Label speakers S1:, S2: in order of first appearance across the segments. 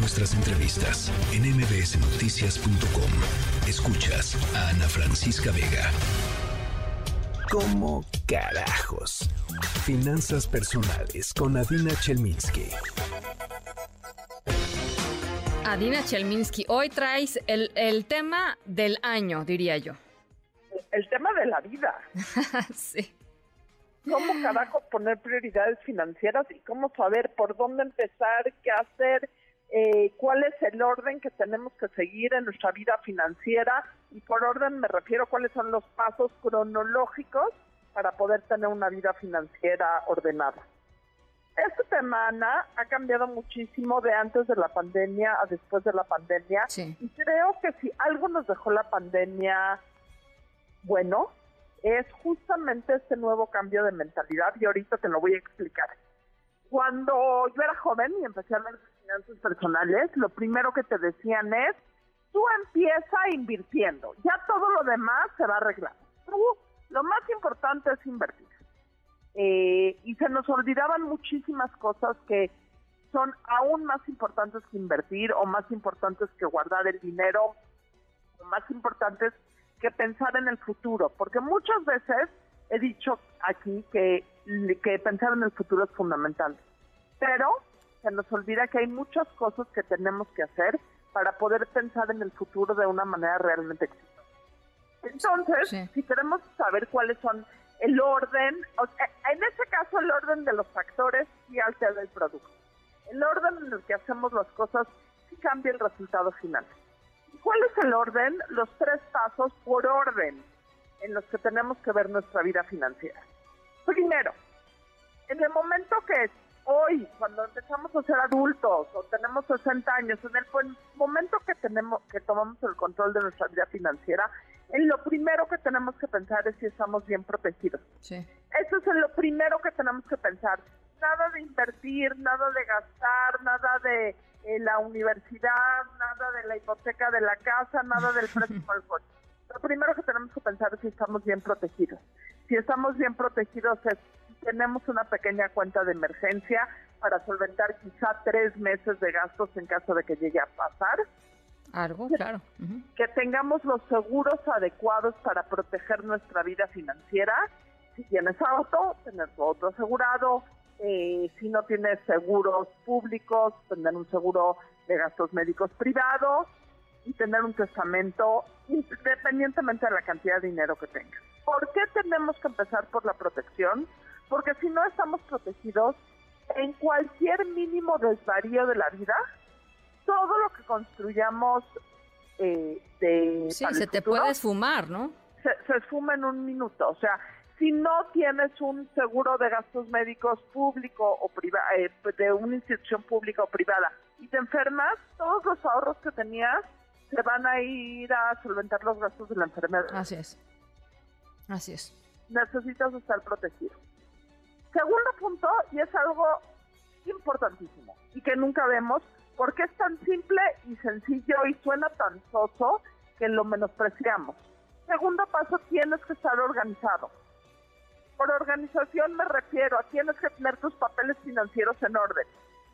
S1: nuestras entrevistas en mbsnoticias.com. Escuchas a Ana Francisca Vega. ¿Cómo carajos? Finanzas personales con Adina Chelminsky.
S2: Adina Chelminsky, hoy traes el, el tema del año, diría yo.
S3: El tema de la vida.
S2: sí.
S3: ¿Cómo carajo poner prioridades financieras y cómo saber por dónde empezar, qué hacer, eh, cuál es el orden que tenemos que seguir en nuestra vida financiera? Y por orden me refiero a cuáles son los pasos cronológicos para poder tener una vida financiera ordenada. Esta semana ha cambiado muchísimo de antes de la pandemia a después de la pandemia. Y creo que si algo nos dejó la pandemia bueno, es justamente este nuevo cambio de mentalidad y ahorita te lo voy a explicar. Cuando yo era joven y empecé a hablar de finanzas personales, lo primero que te decían es, tú empieza invirtiendo, ya todo lo demás se va a arreglar. lo más importante es invertir. Eh, y se nos olvidaban muchísimas cosas que son aún más importantes que invertir o más importantes que guardar el dinero o más importantes que pensar en el futuro, porque muchas veces he dicho aquí que, que pensar en el futuro es fundamental, pero se nos olvida que hay muchas cosas que tenemos que hacer para poder pensar en el futuro de una manera realmente exitosa. Entonces, si queremos saber cuáles son el orden, en este caso el orden de los factores y altera el producto. El orden en el que hacemos las cosas sí cambia el resultado final. ¿Cuál es el orden? Los tres pasos por orden en los que tenemos que ver nuestra vida financiera. Primero, en el momento que hoy, cuando empezamos a ser adultos o tenemos 60 años, en el momento que tenemos que tomamos el control de nuestra vida financiera, en lo primero que tenemos que pensar es si estamos bien protegidos. Sí. Eso es en lo primero que tenemos que pensar. Nada de invertir, nada de gastar, nada de en la universidad, nada de la hipoteca de la casa, nada del préstamo del coche. Lo primero que tenemos que pensar es si estamos bien protegidos. Si estamos bien protegidos es tenemos una pequeña cuenta de emergencia para solventar quizá tres meses de gastos en caso de que llegue a pasar.
S2: Algo, claro.
S3: Que tengamos los seguros adecuados para proteger nuestra vida financiera. Si tienes auto, tener tu auto asegurado, eh, si no tienes seguros públicos, tener un seguro de gastos médicos privados y tener un testamento independientemente de la cantidad de dinero que tengas. ¿Por qué tenemos que empezar por la protección? Porque si no estamos protegidos, en cualquier mínimo desvarío de la vida, todo lo que construyamos eh, de...
S2: Sí, se te puede esfumar, ¿no?
S3: Se, se esfuma en un minuto. O sea, si no tienes un seguro de gastos médicos público o privado, eh, de una institución pública o privada, y te enfermas, todos los ahorros que tenías se van a ir a solventar los gastos de la enfermedad.
S2: Así es. Así es.
S3: Necesitas estar protegido. Segundo punto, y es algo importantísimo y que nunca vemos, porque es tan simple y sencillo y suena tan soso que lo menospreciamos. Segundo paso, tienes que estar organizado. Por organización me refiero a tienes que tener tus papeles financieros en orden.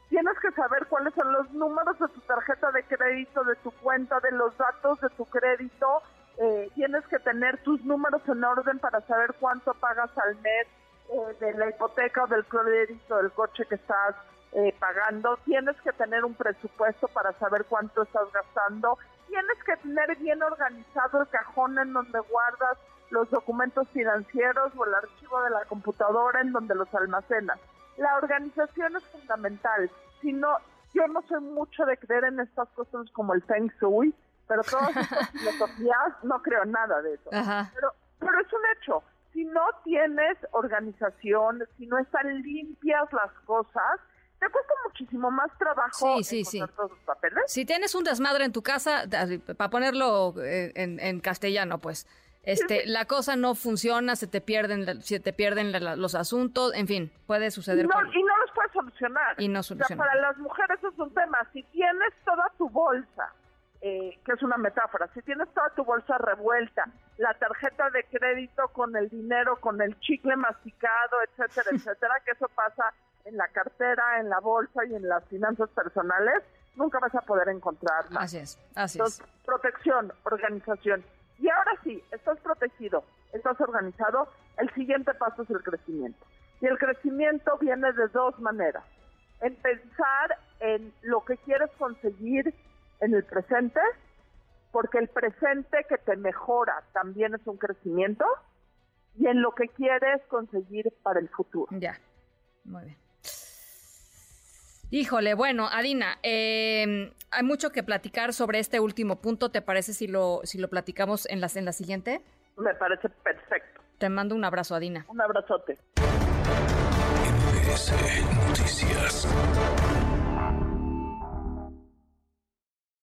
S3: Tienes que saber cuáles son los números de tu tarjeta de crédito, de tu cuenta, de los datos de tu crédito. Eh, tienes que tener tus números en orden para saber cuánto pagas al mes eh, de la hipoteca o del crédito del coche que estás eh, pagando. Tienes que tener un presupuesto para saber cuánto estás gastando. Tienes que tener bien organizado el cajón en donde guardas los documentos financieros o el archivo de la computadora en donde los almacenas. La organización es fundamental. Si no, yo no soy mucho de creer en estas cosas como el Feng Shui, pero todas estas filosofías no creo nada de eso. Pero, pero es un hecho. Si no tienes organización, si no están limpias las cosas, te cuesta muchísimo más trabajo
S2: sí, sí,
S3: todos los papeles.
S2: Si tienes un desmadre en tu casa, para ponerlo eh, en, en castellano, pues este, la cosa no funciona, se te pierden, se te pierden los asuntos, en fin, puede suceder.
S3: No, y no los puedes solucionar.
S2: Y no
S3: para las mujeres es un tema. Si tienes toda tu bolsa, eh, que es una metáfora, si tienes toda tu bolsa revuelta, la tarjeta de crédito con el dinero, con el chicle masticado, etcétera, etcétera, que eso pasa en la cartera, en la bolsa y en las finanzas personales, nunca vas a poder encontrar más.
S2: Así es, así
S3: Entonces, protección, organización. Y ahora sí, estás protegido, estás organizado, el siguiente paso es el crecimiento. Y el crecimiento viene de dos maneras. En pensar en lo que quieres conseguir en el presente, porque el presente que te mejora también es un crecimiento, y en lo que quieres conseguir para el futuro.
S2: Ya, muy bien. Híjole, bueno, Adina, eh, hay mucho que platicar sobre este último punto. ¿Te parece si lo, si lo platicamos en la, en la siguiente?
S3: Me parece perfecto.
S2: Te mando un abrazo, Adina.
S3: Un abrazote.
S1: MBS Noticias.